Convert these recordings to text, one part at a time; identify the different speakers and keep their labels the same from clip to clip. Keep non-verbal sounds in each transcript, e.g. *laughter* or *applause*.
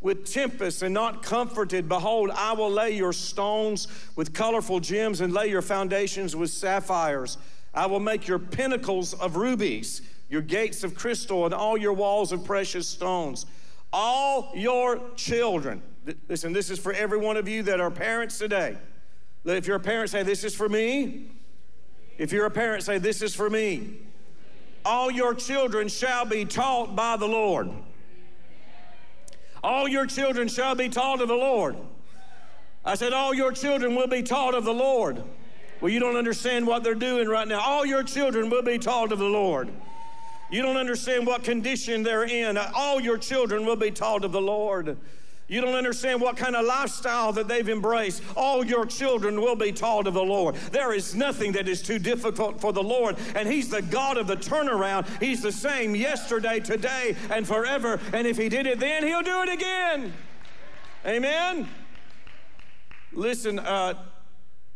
Speaker 1: with tempests and not comforted. Behold, I will lay your stones with colorful gems and lay your foundations with sapphires. I will make your pinnacles of rubies, your gates of crystal, and all your walls of precious stones. All your children, listen, this is for every one of you that are parents today. If you're a parent, say, This is for me. If you're a parent, say, This is for me. All your children shall be taught by the Lord. All your children shall be taught of the Lord. I said, All your children will be taught of the Lord. Well, you don't understand what they're doing right now. All your children will be taught of the Lord. You don't understand what condition they're in. All your children will be taught of the Lord. You don't understand what kind of lifestyle that they've embraced. All your children will be taught of the Lord. There is nothing that is too difficult for the Lord, and He's the God of the turnaround. He's the same yesterday, today, and forever. And if He did it then, He'll do it again. Amen. Listen, uh,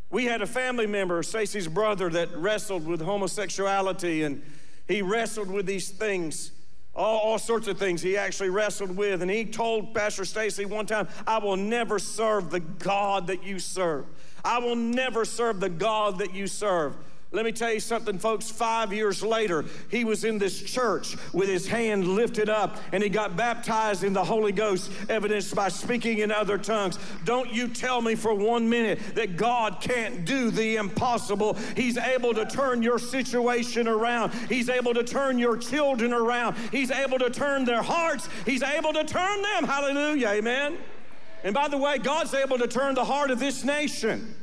Speaker 1: we had a family member, Stacy's brother, that wrestled with homosexuality, and he wrestled with these things all, all, sorts of things he actually wrestled with. And he told Pastor Stacy one time, I will never serve the God that you serve. I will never serve the God that you serve. Let me tell you something, folks. Five years later, he was in this church with his hand lifted up and he got baptized in the Holy Ghost, evidenced by speaking in other tongues. Don't you tell me for one minute that God can't do the impossible. He's able to turn your situation around, He's able to turn your children around, He's able to turn their hearts, He's able to turn them. Hallelujah, amen. And by the way, God's able to turn the heart of this nation.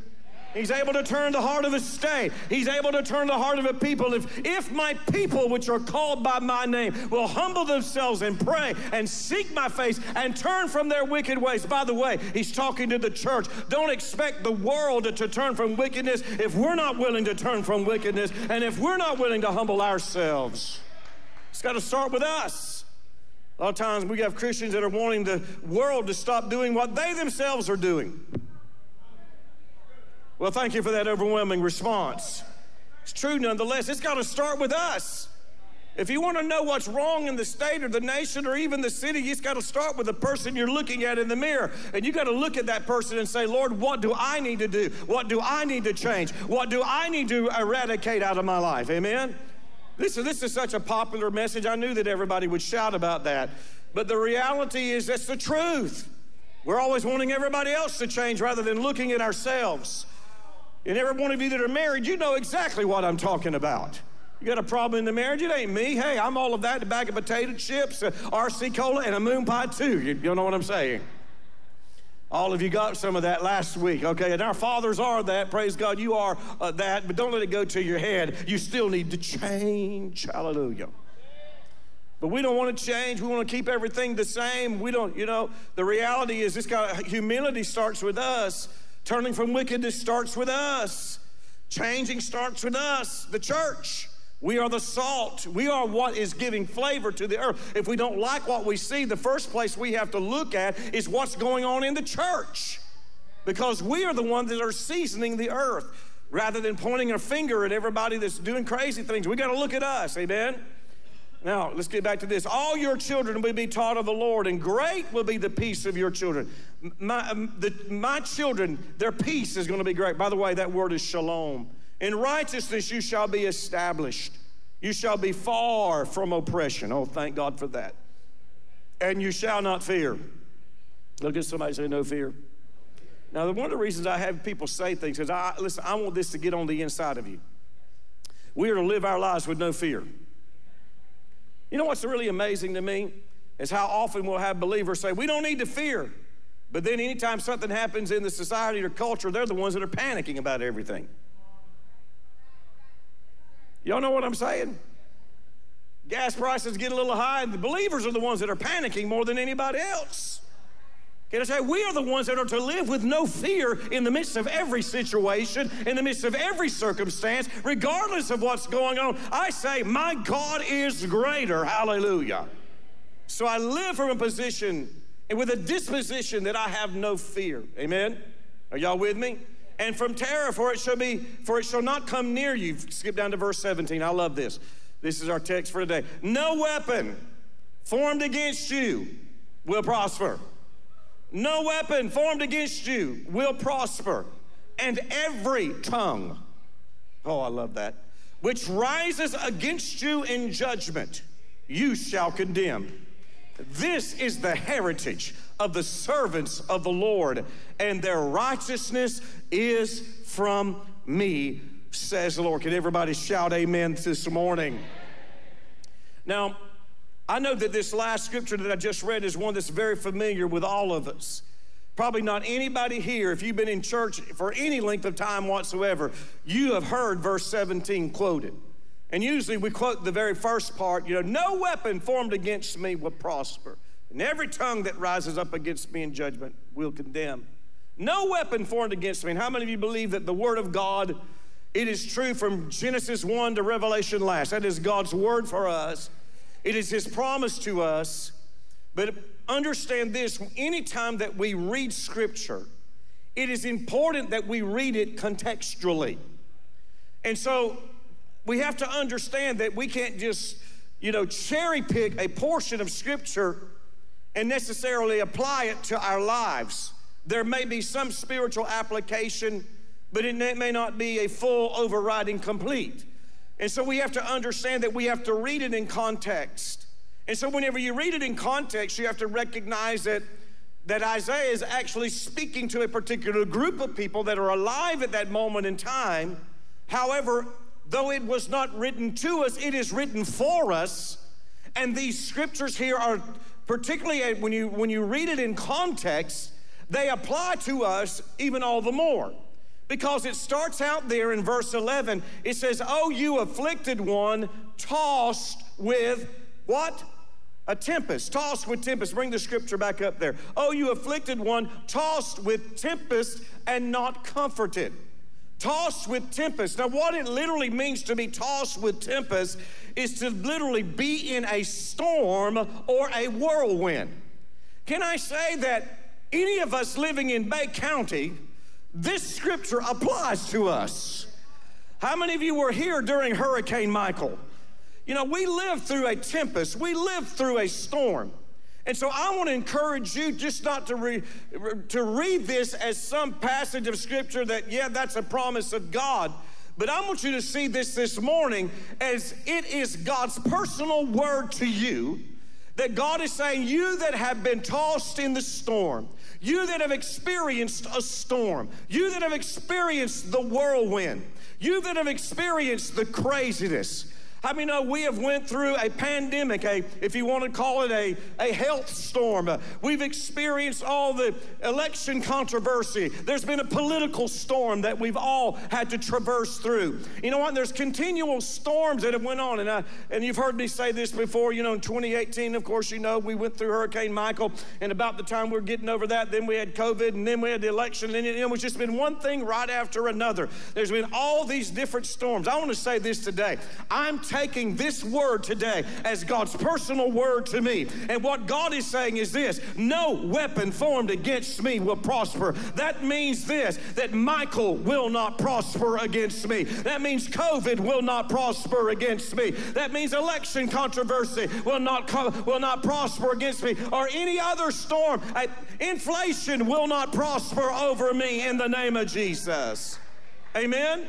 Speaker 1: He's able to turn the heart of a state. He's able to turn the heart of a people. If, if my people, which are called by my name, will humble themselves and pray and seek my face and turn from their wicked ways. By the way, he's talking to the church. Don't expect the world to, to turn from wickedness if we're not willing to turn from wickedness and if we're not willing to humble ourselves. It's got to start with us. A lot of times we have Christians that are wanting the world to stop doing what they themselves are doing. Well, thank you for that overwhelming response. It's true nonetheless. It's got to start with us. If you want to know what's wrong in the state or the nation or even the city, you just got to start with the person you're looking at in the mirror. And you've got to look at that person and say, Lord, what do I need to do? What do I need to change? What do I need to eradicate out of my life? Amen? Listen, this is such a popular message. I knew that everybody would shout about that. But the reality is that's the truth. We're always wanting everybody else to change rather than looking at ourselves. And every one of you that are married, you know exactly what I'm talking about. You got a problem in the marriage? It ain't me. Hey, I'm all of that, a bag of potato chips, a RC Cola, and a moon pie too. You, you know what I'm saying? All of you got some of that last week, okay? And our fathers are that. Praise God, you are uh, that. But don't let it go to your head. You still need to change. Hallelujah. But we don't want to change. We want to keep everything the same. We don't, you know, the reality is this kind of humility starts with us. Turning from wickedness starts with us. Changing starts with us, the church. We are the salt. We are what is giving flavor to the earth. If we don't like what we see, the first place we have to look at is what's going on in the church. Because we are the ones that are seasoning the earth rather than pointing a finger at everybody that's doing crazy things. We got to look at us, amen? Now, let's get back to this. All your children will be taught of the Lord, and great will be the peace of your children. My, um, the, my children, their peace is going to be great. By the way, that word is shalom. In righteousness you shall be established. You shall be far from oppression. Oh, thank God for that. And you shall not fear. Look at somebody say, no fear. Now, one of the reasons I have people say things is, I, listen, I want this to get on the inside of you. We are to live our lives with no fear. You know what's really amazing to me? Is how often we'll have believers say, We don't need to fear. But then anytime something happens in the society or culture, they're the ones that are panicking about everything. Y'all know what I'm saying? Gas prices get a little high, and the believers are the ones that are panicking more than anybody else. Can I say, we are the ones that are to live with no fear in the midst of every situation, in the midst of every circumstance, regardless of what's going on. I say, my God is greater. Hallelujah. So I live from a position and with a disposition that I have no fear. Amen. Are y'all with me? And from terror, for it shall be, for it shall not come near you. Skip down to verse 17. I love this. This is our text for today. No weapon formed against you will prosper. No weapon formed against you will prosper. And every tongue, oh, I love that, which rises against you in judgment, you shall condemn. This is the heritage of the servants of the Lord, and their righteousness is from me, says the Lord. Can everybody shout amen this morning? Now, I know that this last scripture that I just read is one that's very familiar with all of us. Probably not anybody here, if you've been in church for any length of time whatsoever, you have heard verse 17 quoted. And usually we quote the very first part, you know, no weapon formed against me will prosper, and every tongue that rises up against me in judgment will condemn. No weapon formed against me. And how many of you believe that the Word of God, it is true from Genesis 1 to Revelation last? That is God's Word for us. It is His promise to us. But understand this anytime that we read Scripture, it is important that we read it contextually. And so we have to understand that we can't just, you know, cherry pick a portion of Scripture and necessarily apply it to our lives. There may be some spiritual application, but it may not be a full overriding complete. And so we have to understand that we have to read it in context. And so whenever you read it in context, you have to recognize that that Isaiah is actually speaking to a particular group of people that are alive at that moment in time. However, though it was not written to us, it is written for us. And these scriptures here are particularly when you when you read it in context, they apply to us even all the more because it starts out there in verse 11. It says, Oh, you afflicted one, tossed with what? A tempest, tossed with tempest. Bring the scripture back up there. Oh, you afflicted one, tossed with tempest and not comforted. Tossed with tempest. Now, what it literally means to be tossed with tempest is to literally be in a storm or a whirlwind. Can I say that any of us living in Bay County, this scripture applies to us. How many of you were here during Hurricane Michael? You know, we lived through a tempest, we lived through a storm. And so I want to encourage you just not to, re, to read this as some passage of scripture that, yeah, that's a promise of God. But I want you to see this this morning as it is God's personal word to you that God is saying, You that have been tossed in the storm, you that have experienced a storm, you that have experienced the whirlwind, you that have experienced the craziness, how many know we have went through a pandemic, a, if you want to call it a, a health storm. Uh, we've experienced all the election controversy. There's been a political storm that we've all had to traverse through. You know what? There's continual storms that have went on. And, I, and you've heard me say this before. You know, in 2018, of course, you know, we went through Hurricane Michael. And about the time we are getting over that, then we had COVID and then we had the election. And it, it was just been one thing right after another. There's been all these different storms. I want to say this today. I'm taking this word today as God's personal word to me. And what God is saying is this no weapon formed against me will prosper. That means this that Michael will not prosper against me. That means COVID will not prosper against me. That means election controversy will not, co- will not prosper against me or any other storm. Inflation will not prosper over me in the name of Jesus. Amen.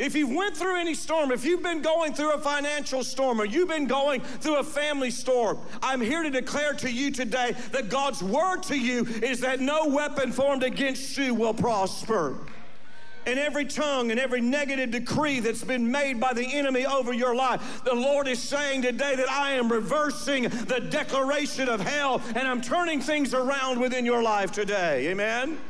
Speaker 1: If you've went through any storm, if you've been going through a financial storm or you've been going through a family storm, I'm here to declare to you today that God's word to you is that no weapon formed against you will prosper. And every tongue and every negative decree that's been made by the enemy over your life, the Lord is saying today that I am reversing the declaration of hell and I'm turning things around within your life today. Amen?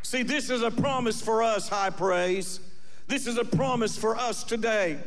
Speaker 1: See, this is a promise for us, high praise. This is a promise for us today.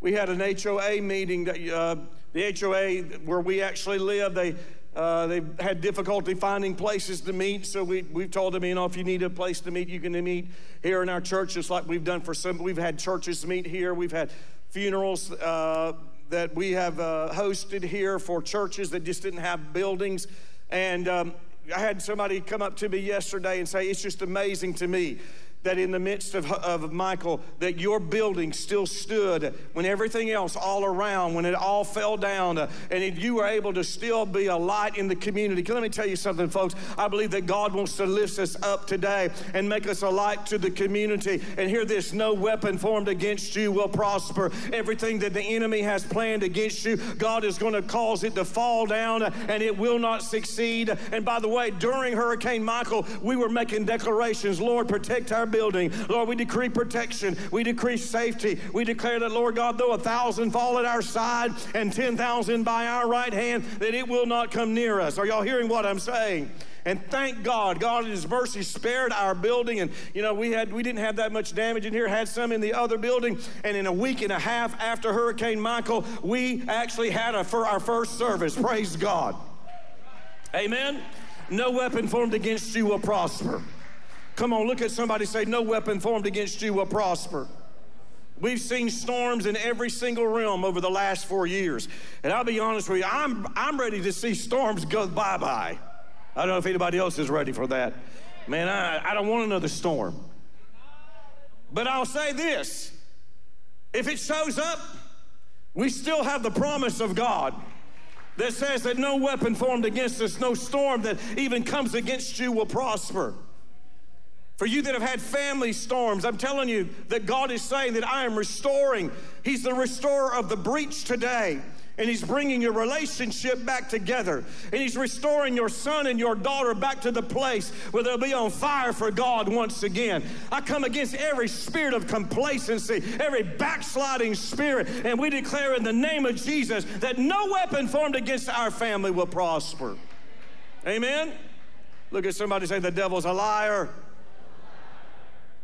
Speaker 1: We had an HOA meeting that uh, the HOA where we actually live, they Uh, they've had difficulty finding places to meet, so we, we've told them, you know, if you need a place to meet, you can meet here in our church, just like we've done for some. We've had churches meet here. We've had funerals uh, that we have uh, hosted here for churches that just didn't have buildings. And um, I had somebody come up to me yesterday and say, It's just amazing to me that in the midst of, of Michael, that your building still stood when everything else all around, when it all fell down, uh, and you were able to still be a light in the community. Let me tell you something, folks. I believe that God wants to lift us up today and make us a light to the community. And hear this no weapon formed against you will prosper. Everything that the enemy has planned against you, God is going to cause it to fall down uh, and it will not succeed. And by the way, during Hurricane Michael, we were making declarations Lord, protect our building. Lord, we decree protection. We decree safety. We declare that, Lord God, though a thousand fall at our side and 10,000 by our right hand, that it will not come near us. Are y'all hearing what I'm saying? And thank God, God in His mercy spared our building. And you know, we had we didn't have that much damage in here, had some in the other building. And in a week and a half after Hurricane Michael, we actually had a, for our first service. Praise God. Amen. No weapon formed against you will prosper. Come on, look at somebody say, No weapon formed against you will prosper. We've seen storms in every single realm over the last four years. And I'll be honest with you, I'm, I'm ready to see storms go bye bye. I don't know if anybody else is ready for that. Man, I, I don't want another storm. But I'll say this if it shows up, we still have the promise of God that says that no weapon formed against us, no storm that even comes against you will prosper. For you that have had family storms, I'm telling you that God is saying that I am restoring. He's the restorer of the breach today. And He's bringing your relationship back together. And He's restoring your son and your daughter back to the place where they'll be on fire for God once again. I come against every spirit of complacency, every backsliding spirit, and we declare in the name of Jesus that no weapon formed against our family will prosper. Amen? Look at somebody say, The devil's a liar.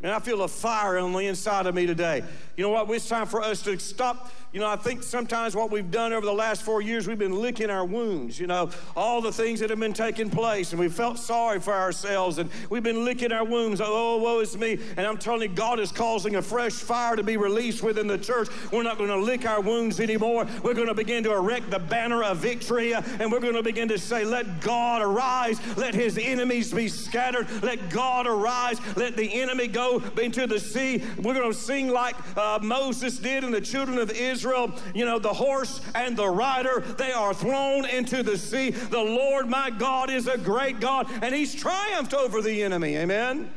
Speaker 1: And I feel a fire on the inside of me today. You know what? It's time for us to stop you know, I think sometimes what we've done over the last four years, we've been licking our wounds, you know, all the things that have been taking place, and we felt sorry for ourselves, and we've been licking our wounds. Oh, woe is me. And I'm telling you, God is causing a fresh fire to be released within the church. We're not going to lick our wounds anymore. We're going to begin to erect the banner of victory, and we're going to begin to say, Let God arise, let his enemies be scattered, let God arise, let the enemy go into the sea. We're going to sing like uh, Moses did and the children of Israel Israel, you know, the horse and the rider, they are thrown into the sea. The Lord my God is a great God, and He's triumphed over the enemy. Amen.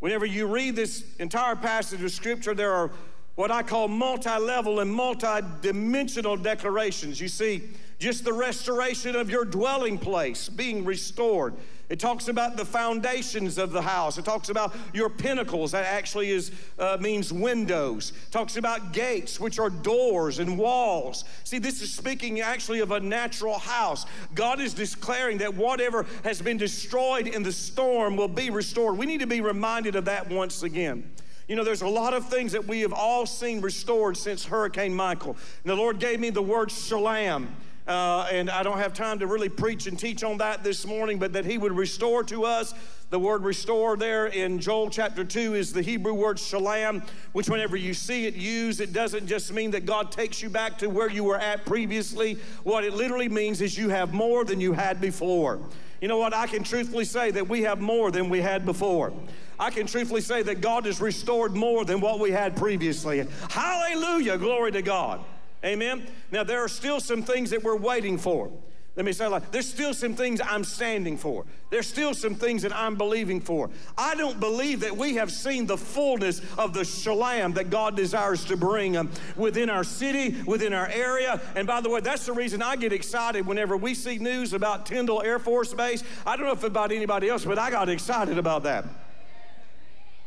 Speaker 1: Whenever you read this entire passage of Scripture, there are what I call multi level and multi dimensional declarations. You see, just the restoration of your dwelling place being restored. It talks about the foundations of the house. It talks about your pinnacles. That actually is uh, means windows. It talks about gates, which are doors and walls. See, this is speaking actually of a natural house. God is declaring that whatever has been destroyed in the storm will be restored. We need to be reminded of that once again. You know, there's a lot of things that we have all seen restored since Hurricane Michael. And the Lord gave me the word shalom. Uh, and I don't have time to really preach and teach on that this morning, but that He would restore to us. The word restore there in Joel chapter 2 is the Hebrew word shalom, which whenever you see it used, it doesn't just mean that God takes you back to where you were at previously. What it literally means is you have more than you had before. You know what? I can truthfully say that we have more than we had before. I can truthfully say that God has restored more than what we had previously. Hallelujah. Glory to God. Amen. Now, there are still some things that we're waiting for. Let me say like, there's still some things I'm standing for. There's still some things that I'm believing for. I don't believe that we have seen the fullness of the shalom that God desires to bring um, within our city, within our area. And by the way, that's the reason I get excited whenever we see news about Tyndall Air Force Base. I don't know if about anybody else, but I got excited about that.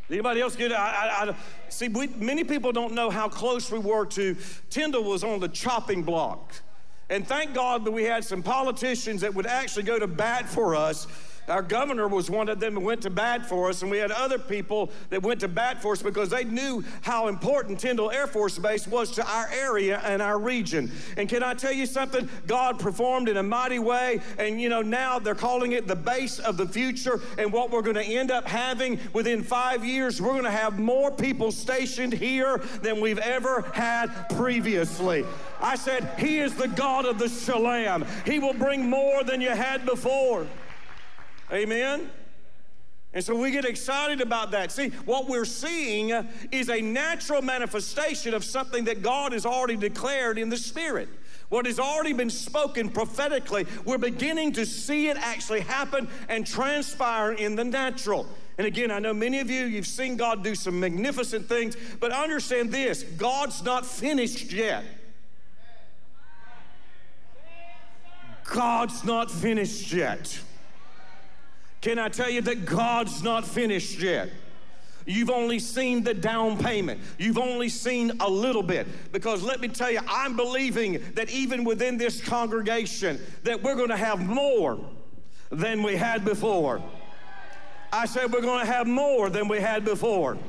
Speaker 1: Anybody else get it? I, I, I, see, we, many people don't know how close we were to. Tyndall was on the chopping block. And thank God that we had some politicians that would actually go to bat for us Our governor was one of them that went to bat for us, and we had other people that went to bat for us because they knew how important Tyndall Air Force Base was to our area and our region. And can I tell you something? God performed in a mighty way, and you know, now they're calling it the base of the future. And what we're going to end up having within five years, we're going to have more people stationed here than we've ever had previously. I said, He is the God of the Shalom. He will bring more than you had before. Amen? And so we get excited about that. See, what we're seeing is a natural manifestation of something that God has already declared in the Spirit. What has already been spoken prophetically, we're beginning to see it actually happen and transpire in the natural. And again, I know many of you, you've seen God do some magnificent things, but understand this God's not finished yet. God's not finished yet. Can I tell you that God's not finished yet? You've only seen the down payment. You've only seen a little bit. Because let me tell you, I'm believing that even within this congregation, that we're going to have more than we had before. I said we're going to have more than we had before.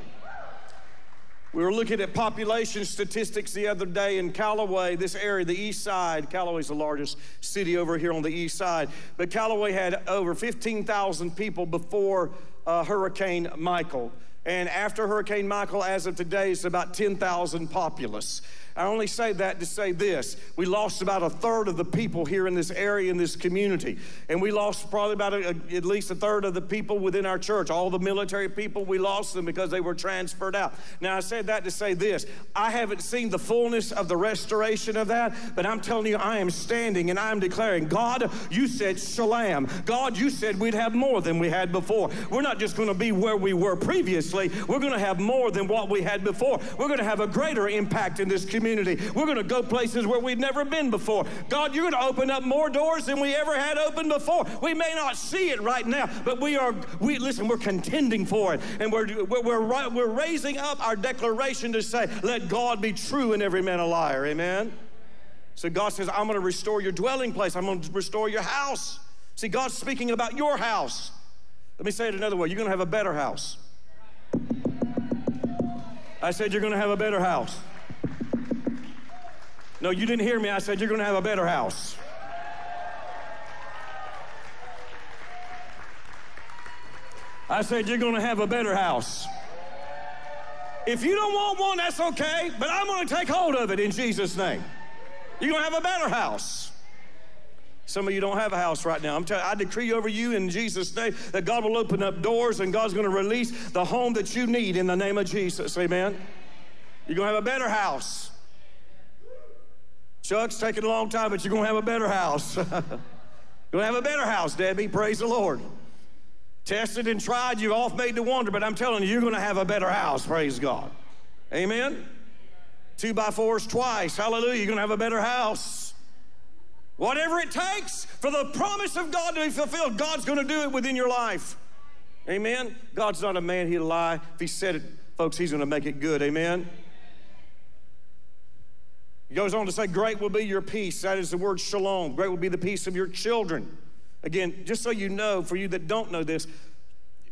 Speaker 1: We were looking at population statistics the other day in Callaway, this area, the east side. Callaway's the largest city over here on the east side. But Callaway had over 15,000 people before uh, Hurricane Michael. And after Hurricane Michael, as of today, it's about 10,000 populace. I only say that to say this. We lost about a third of the people here in this area, in this community. And we lost probably about a, a, at least a third of the people within our church. All the military people, we lost them because they were transferred out. Now, I said that to say this. I haven't seen the fullness of the restoration of that, but I'm telling you, I am standing and I'm declaring, God, you said shalom. God, you said we'd have more than we had before. We're not just going to be where we were previously, we're going to have more than what we had before. We're going to have a greater impact in this community community. We're going to go places where we've never been before. God, you're going to open up more doors than we ever had open before. We may not see it right now, but we are, we listen, we're contending for it. And we're, we're, we're, we're raising up our declaration to say, let God be true and every man a liar. Amen? So God says, I'm going to restore your dwelling place. I'm going to restore your house. See, God's speaking about your house. Let me say it another way. You're going to have a better house. I said, You're going to have a better house. No, you didn't hear me. I said, You're going to have a better house. I said, You're going to have a better house. If you don't want one, that's okay, but I'm going to take hold of it in Jesus' name. You're going to have a better house. Some of you don't have a house right now. I'm telling I decree over you in Jesus' name that God will open up doors and God's going to release the home that you need in the name of Jesus. Amen. You're going to have a better house. Chuck's taking a long time, but you're going to have a better house. *laughs* you're going to have a better house, Debbie. Praise the Lord. Tested and tried, you've off made to wonder, but I'm telling you, you're going to have a better house. Praise God. Amen. Two by fours twice. Hallelujah. You're going to have a better house. Whatever it takes for the promise of God to be fulfilled, God's going to do it within your life. Amen. God's not a man, he'll lie. If he said it, folks, he's going to make it good. Amen. He goes on to say, Great will be your peace. That is the word shalom. Great will be the peace of your children. Again, just so you know, for you that don't know this,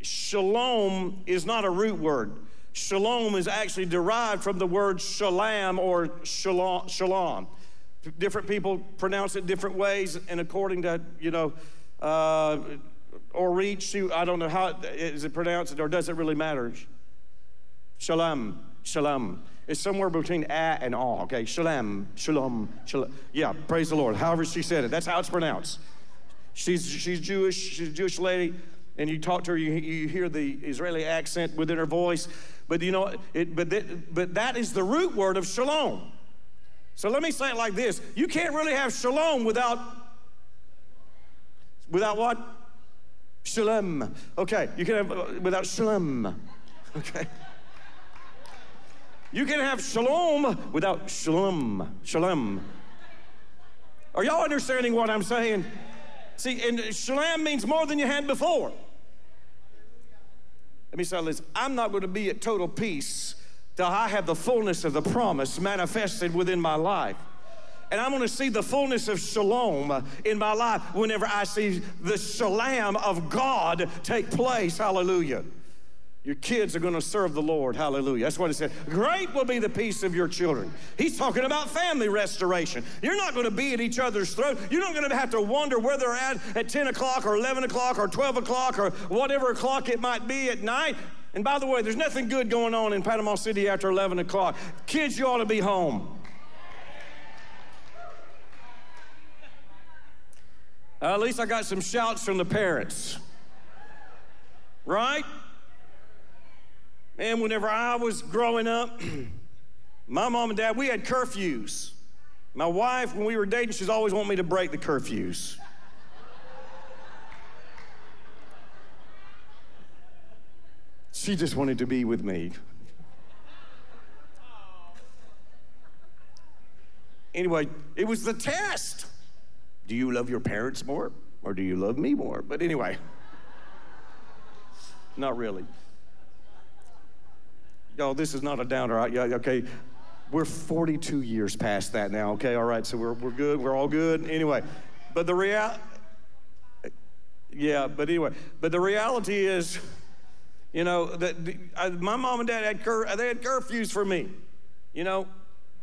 Speaker 1: shalom is not a root word. Shalom is actually derived from the word shalom or shalom. shalom. Different people pronounce it different ways, and according to, you know, uh, or reach, I don't know how is it pronounced, or does it really matter? Shalom, shalom. It's somewhere between ah and ah, okay? Shalom, shalom, shalom. Yeah, praise the Lord. However she said it, that's how it's pronounced. She's, she's Jewish, she's a Jewish lady, and you talk to her, you, you hear the Israeli accent within her voice. But you know, it, but, that, but that is the root word of shalom. So let me say it like this you can't really have shalom without, without what? Shalom. Okay, you can have uh, without shalom. Okay. You can have shalom without shalom. Shalom. Are y'all understanding what I'm saying? See, and shalom means more than you had before. Let me say this I'm not going to be at total peace till I have the fullness of the promise manifested within my life. And I'm going to see the fullness of shalom in my life whenever I see the shalom of God take place. Hallelujah. Your kids are going to serve the Lord. Hallelujah. That's what he said. Great will be the peace of your children. He's talking about family restoration. You're not going to be at each other's throat. You're not going to have to wonder where they're at at 10 o'clock or 11 o'clock or 12 o'clock or whatever o'clock it might be at night. And by the way, there's nothing good going on in Panama City after 11 o'clock. Kids, you ought to be home. Uh, at least I got some shouts from the parents. Right? And whenever I was growing up, *clears throat* my mom and dad, we had curfews. My wife, when we were dating, she's always wanted me to break the curfews. She just wanted to be with me. Anyway, it was the test. Do you love your parents more or do you love me more? But anyway, not really. Y'all, this is not a downer. Okay, we're 42 years past that now. Okay, all right, so we're, we're good. We're all good. Anyway, but the real, yeah, but anyway, but the reality is, you know, that my mom and dad had cur- they had curfews for me, you know,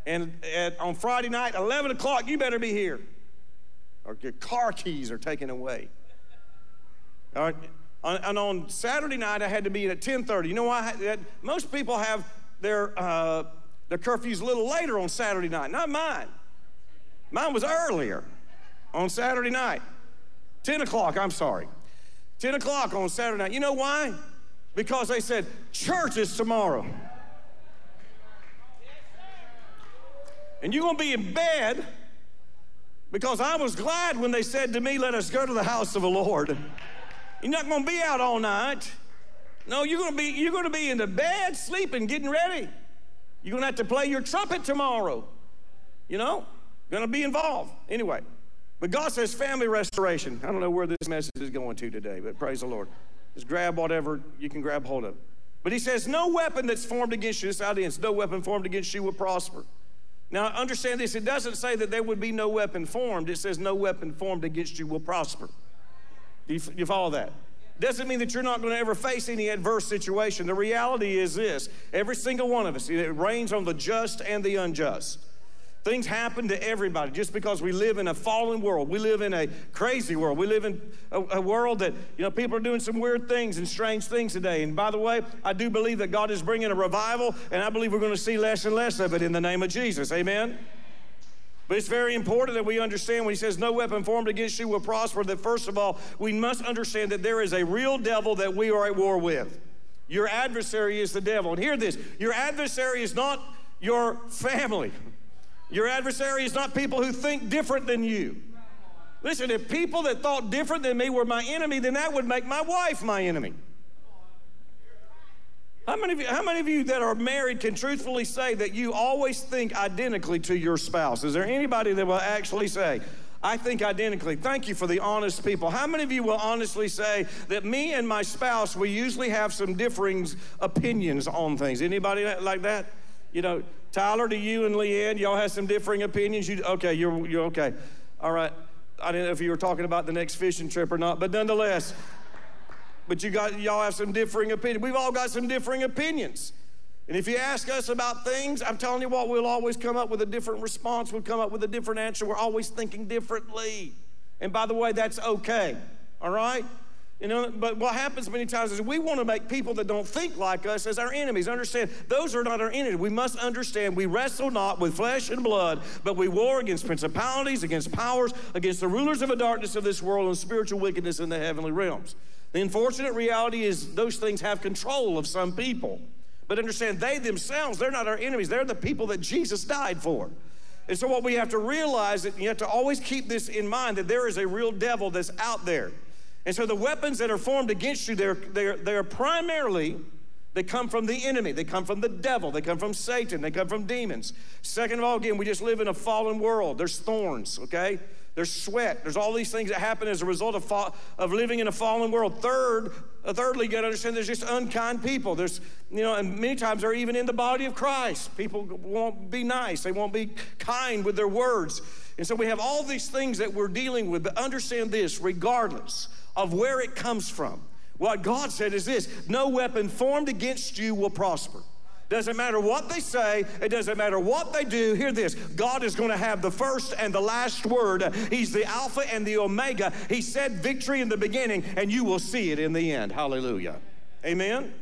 Speaker 1: and at, on Friday night, 11 o'clock, you better be here, or your car keys are taken away. All right and on Saturday night, I had to be at 10:30. You know why? Most people have their uh, their curfews a little later on Saturday night. Not mine. Mine was earlier on Saturday night. 10 o'clock, I'm sorry. 10 o'clock on Saturday night. You know why? Because they said, church is tomorrow. And you're going to be in bed because I was glad when they said to me, let us go to the house of the Lord. You're not going to be out all night. No, you're going to be you're going to be in the bed sleeping, getting ready. You're going to have to play your trumpet tomorrow. You know, going to be involved anyway. But God says family restoration. I don't know where this message is going to today, but praise the Lord. Just grab whatever you can grab hold of. But he says, No weapon that's formed against you, this audience, no weapon formed against you will prosper. Now, understand this. It doesn't say that there would be no weapon formed. It says, No weapon formed against you will prosper. Do you, you follow that? Doesn't mean that you're not going to ever face any adverse situation. The reality is this every single one of us, it rains on the just and the unjust. Things happen to everybody just because we live in a fallen world. We live in a crazy world. We live in a, a, world that, you know, people are doing some weird things and strange things today. And by the way, I do believe that God is bringing a revival, and I believe we're going to see less and less of it in the name of Jesus. Amen? But it's very important that we understand when he says, No weapon formed against you will prosper, that first of all, we must understand that there is a real devil that we are at war with. Your adversary is the devil. And hear this your adversary is not your family, your adversary is not people who think different than you. Listen, if people that thought different than me were my enemy, then that would make my wife my enemy. How many, of you, how many of you that are married can truthfully say that you always think identically to your spouse? Is there anybody that will actually say, I think identically. Thank you for the honest people. How many of you will honestly say that me and my spouse, we usually have some differing opinions on things? Anybody like that? You know, Tyler, to you and Leanne, y'all have some differing opinions. You okay? You're you're okay. All right. I didn't know if you were talking about the next fishing trip or not, but nonetheless, but you got y'all have some differing opinions. We've all got some differing opinions. And if you ask us about things, I'm telling you what, we'll always come up with a different response. We'll come up with a different answer. We're always thinking differently. And by the way, that's okay. All right? You know, but what happens many times is we want to make people that don't think like us as our enemies. Understand, those are not our enemies. We must understand we wrestle not with flesh and blood, but we war against principalities, against powers, against the rulers of the darkness of this world and spiritual wickedness in the heavenly realms. The unfortunate reality is those things have control of some people. But understand, they themselves, they're not our enemies. They're the people that Jesus died for. And so, what we have to realize that you have to always keep this in mind that there is a real devil that's out there. And so, the weapons that are formed against you, they're, they're, they're primarily, they come from the enemy. They come from the devil. They come from Satan. They come from demons. Second of all, again, we just live in a fallen world. There's thorns, okay? There's sweat. There's all these things that happen as a result of, fa- of living in a fallen world. Third, uh, thirdly, you got to understand there's just unkind people. There's, you know, and many times they're even in the body of Christ. People won't be nice. They won't be kind with their words. And so we have all these things that we're dealing with. But understand this, regardless of where it comes from, what God said is this: no weapon formed against you will prosper. Doesn't matter what they say, it doesn't matter what they do. Hear this God is going to have the first and the last word. He's the Alpha and the Omega. He said victory in the beginning, and you will see it in the end. Hallelujah. Amen.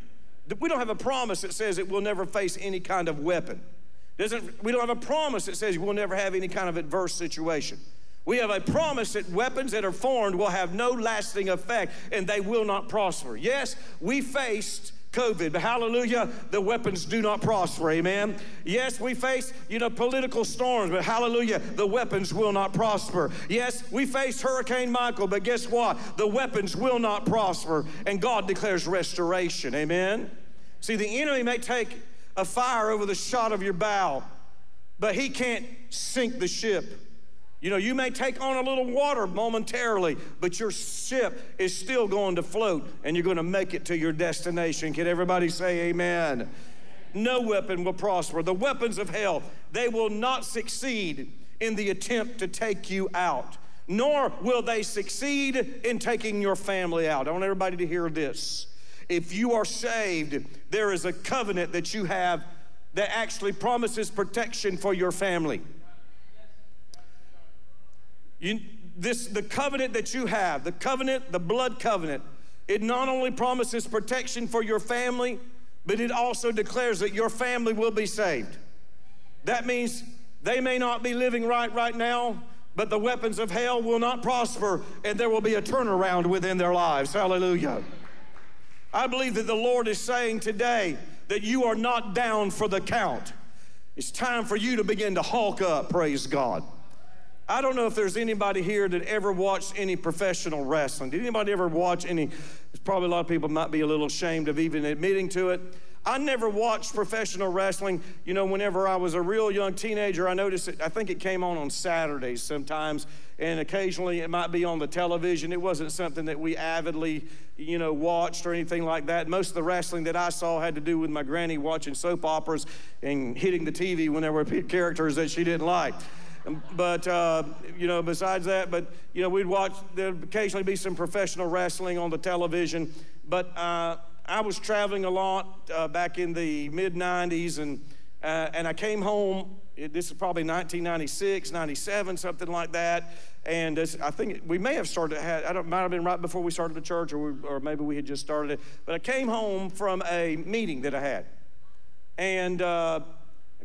Speaker 1: We don't have a promise that says it will never face any kind of weapon. Doesn't, we don't have a promise that says we'll never have any kind of adverse situation. We have a promise that weapons that are formed will have no lasting effect and they will not prosper. Yes, we faced COVID. But hallelujah, the weapons do not prosper. Amen. Yes, we face, you know, political storms, but hallelujah, the weapons will not prosper. Yes, we face Hurricane Michael, but guess what? The weapons will not prosper. And God declares restoration. Amen. See, the enemy may take a fire over the shot of your bow, but he can't sink the ship. You know, you may take on a little water momentarily, but your ship is still going to float and you're going to make it to your destination. Can everybody say amen? No weapon will prosper. The weapons of hell, they will not succeed in the attempt to take you out, nor will they succeed in taking your family out. I want everybody to hear this. If you are saved, there is a covenant that you have that actually promises protection for your family. You, this, the covenant that you have, the covenant, the blood covenant, it not only promises protection for your family, but it also declares that your family will be saved. That means they may not be living right right now, but the weapons of hell will not prosper, and there will be a turnaround within their lives. Hallelujah. I believe that the Lord is saying today that you are not down for the count. It's time for you to begin to hulk up, praise God. I don't know if there's anybody here that ever watched any professional wrestling. Did anybody ever watch any? There's probably a lot of people might be a little ashamed of even admitting to it. I never watched professional wrestling. You know, whenever I was a real young teenager, I noticed it, I think it came on on Saturdays sometimes, and occasionally it might be on the television. It wasn't something that we avidly, you know, watched or anything like that. Most of the wrestling that I saw had to do with my granny watching soap operas and hitting the TV when there were *laughs* characters that she didn't like. But, uh, you know, besides that, but, you know, we'd watch, there'd occasionally be some professional wrestling on the television. But uh, I was traveling a lot uh, back in the mid 90s, and, uh, and I came home. This is probably 1996, 97, something like that. And I think we may have started, had, I don't, might have been right before we started the church, or, we, or maybe we had just started it. But I came home from a meeting that I had. And, uh,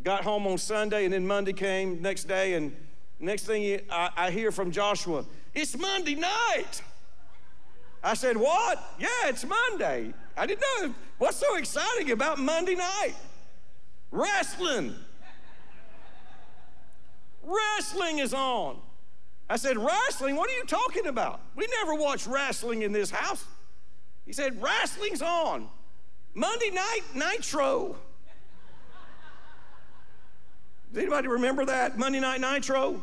Speaker 1: got home on Sunday, and then Monday came next day, and next thing I, I hear from Joshua, it's Monday night. I said, What? Yeah, it's Monday. I didn't know. What's so exciting about Monday night? Wrestling. Wrestling is on. I said, Wrestling? What are you talking about? We never watch wrestling in this house. He said, Wrestling's on. Monday night, Nitro. Does anybody remember that? Monday Night Nitro?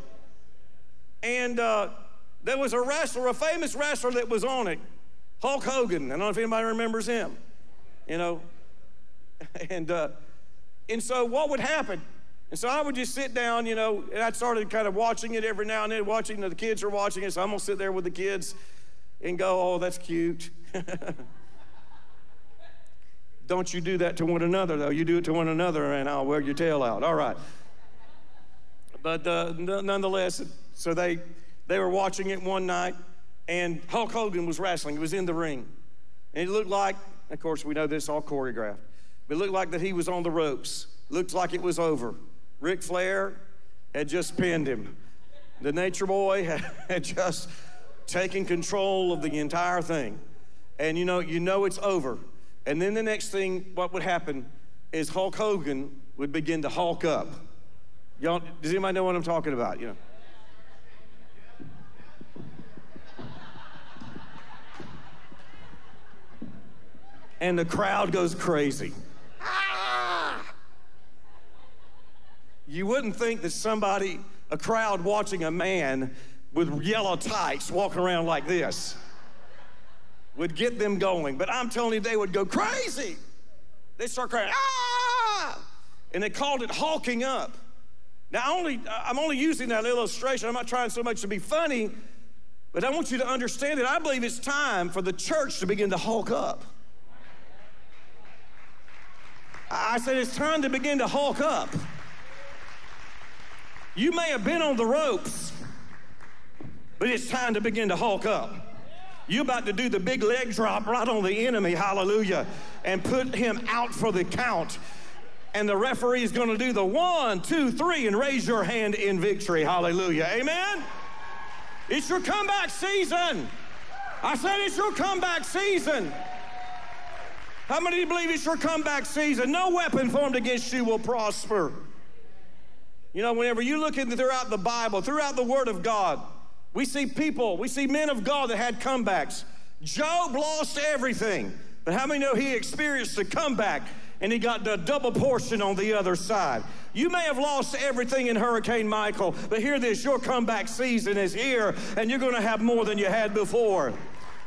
Speaker 1: And uh, there was a wrestler, a famous wrestler that was on it, Hulk Hogan. I don't know if anybody remembers him, you know. *laughs* And, uh, and so what would happen? And so I would just sit down, you know, and I started kind of watching it every now and then, watching, the kids are watching it, so I'm gonna sit there with the kids and go, oh, that's cute. *laughs* Don't you do that to one another, though. You do it to one another, and I'll wear your tail out. All right. But uh, nonetheless, so they, they were watching it one night, and Hulk Hogan was wrestling. He was in the ring. And it looked like, of course, we know this all choreographed, but it looked like that he was on the ropes. Looked like it was over. Ric Flair had just pinned him. The Nature Boy *laughs* had just taken control of the entire thing. And you know, you know it's over. And then the next thing, what would happen is Hulk Hogan would begin to hulk up. Y'all, does anybody know what I'm talking about? You know. And the crowd goes crazy. Ah! You wouldn't think that somebody, a crowd watching a man with yellow tights walking around like this would get them going. But I'm telling you, they would go crazy. They start crying, ah! And they called it hulking up. Now, only, I'm only using that illustration. I'm not trying so much to be funny, but I want you to understand that I believe it's time for the church to begin to hulk up. I said it's time to begin to hulk up. You may have been on the ropes, but it's time to begin to hulk up. You're about to do the big leg drop right on the enemy, hallelujah, and put him out for the count. And the referee is going to do the one, two, three, and raise your hand in victory, hallelujah. Amen? It's your comeback season. I said it's your comeback season. How many you believe it's your comeback season? No weapon formed against you will prosper. You know, whenever you look at throughout the Bible, throughout the Word of God, we see people, we see men of God that had comebacks. Job lost everything, but how many know he experienced a comeback and he got the double portion on the other side? You may have lost everything in Hurricane Michael, but hear this your comeback season is here and you're going to have more than you had before.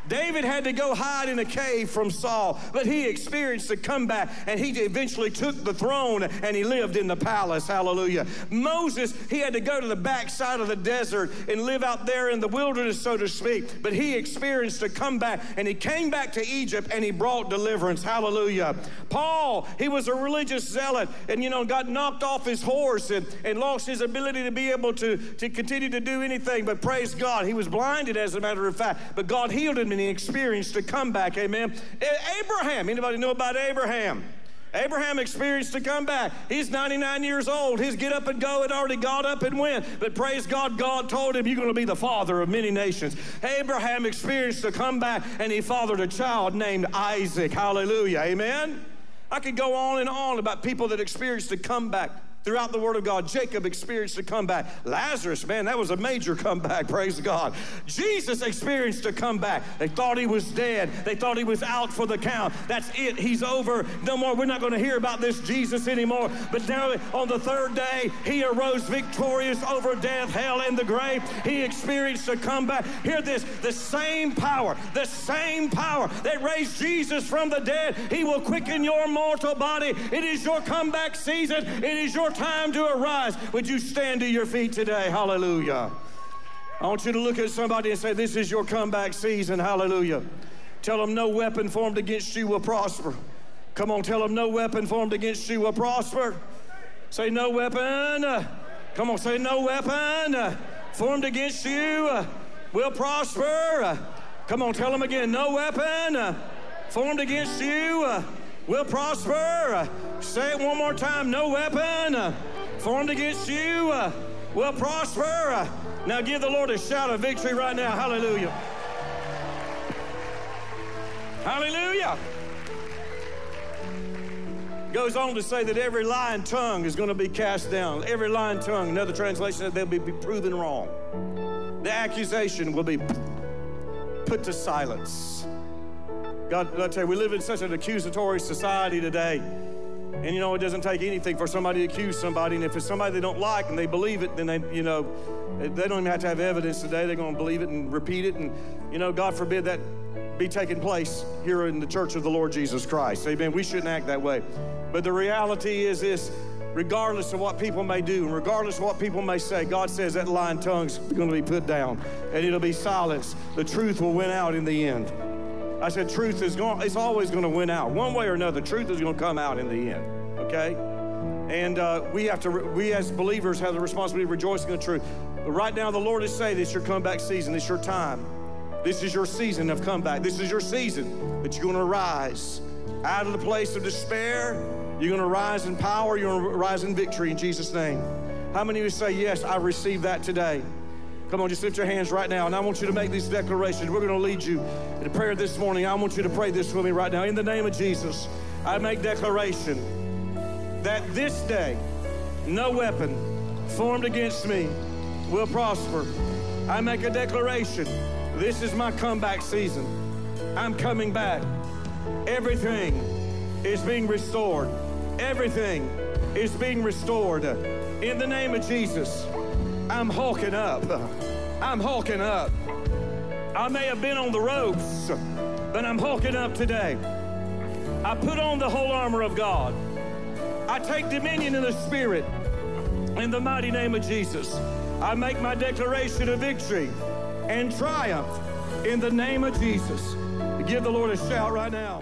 Speaker 1: David had to go hide in a cave from Saul, but he experienced a comeback and he eventually took the throne and he lived in the palace. Hallelujah. Moses, he had to go to the backside of the desert and live out there in the wilderness, so to speak, but he experienced a comeback and he came back to Egypt and he brought deliverance. Hallelujah. Paul, he was a religious zealot and, you know, got knocked off his horse and, and lost his ability to be able to, to continue to do anything, but praise God, he was blinded as a matter of fact, but God healed him and he experienced a comeback. Amen. Abraham, anybody know about Abraham? Abraham experienced a comeback. He's 99 years old. His get up and go had already got up and went. But praise God, God told him, You're going to be the father of many nations. Abraham experienced a comeback and he fathered a child named Isaac. Hallelujah. Amen. I could go on and on about people that experienced a comeback throughout the Word of God. Jacob experienced a comeback. Lazarus, man, that was a major comeback, *laughs* praise God. Jesus experienced a comeback. They thought he was dead, they thought he was out for the count. That's it, he's over. No more, we're not going to hear about this Jesus anymore. But now on the third day, he arose victorious over death, hell, and the grave. He experienced a comeback. Hear this the same power, the same power that raised Jesus from the dead, he will quicken your mortal body. It is your comeback season, it is your time to arise. Would you stand to your feet today? Hallelujah. I want you to look at somebody and say, This is your comeback season. Hallelujah. Tell them no weapon formed against you will prosper. Come on, tell them no weapon formed against you will prosper. Say, No weapon. Uh, come on, say, No weapon uh, formed against you uh, will prosper. Come on, tell them again, No weapon formed against you will prosper. Say it one more time. No weapon uh, formed against you uh, will prosper. Now give the Lord a shout of victory right now. Hallelujah. Hallelujah. Goes on to say that every lying tongue is going to be cast down. Every lying tongue, another translation said they'll be proven wrong. The accusation will be put to silence. God, I tell you, we live in such an accusatory society today. And you know, it doesn't take anything for somebody to accuse somebody. And if it's somebody they don't like and they believe it, then they, you know, they don't even have to have evidence today. They're going to believe it and repeat it. And, you know, God forbid that be taking place here in the church of the Lord Jesus Christ. Amen. We shouldn't act that way. But the reality is this regardless of what people may do and regardless of what people may say, God says that lying tongue's going to be put down and it'll be silenced. The truth will win out in the end. I said, truth is going, it's always going to win out. One way or another, truth is going to come out in the end. Okay? And uh, we have to, we as believers have the responsibility of rejoicing in the truth. But right now, the Lord is saying this your comeback season, this your time. This is your season of comeback. This is your season that you're going to rise out of the place of despair. You're going to rise in power. You're going to rise in victory in Jesus' name. How many of you say, Yes, I receive that today? Come on, just lift your hands right now. And I want you to make these declarations. We're going to lead you in prayer this morning. I want you to pray this with me right now. In the name of Jesus, I make declaration that this day no weapon formed against me will prosper. I make a declaration. This is my comeback season. I'm coming back. Everything is being restored. Everything is being restored. In the name of Jesus. I'm hulking up. I'm hulking up. I may have been on the ropes, but I'm hulking up today. I put on the whole armor of God. I take dominion in the Spirit in the mighty name of Jesus. I make my declaration of victory and triumph in the name of Jesus. Give the Lord a shout right now.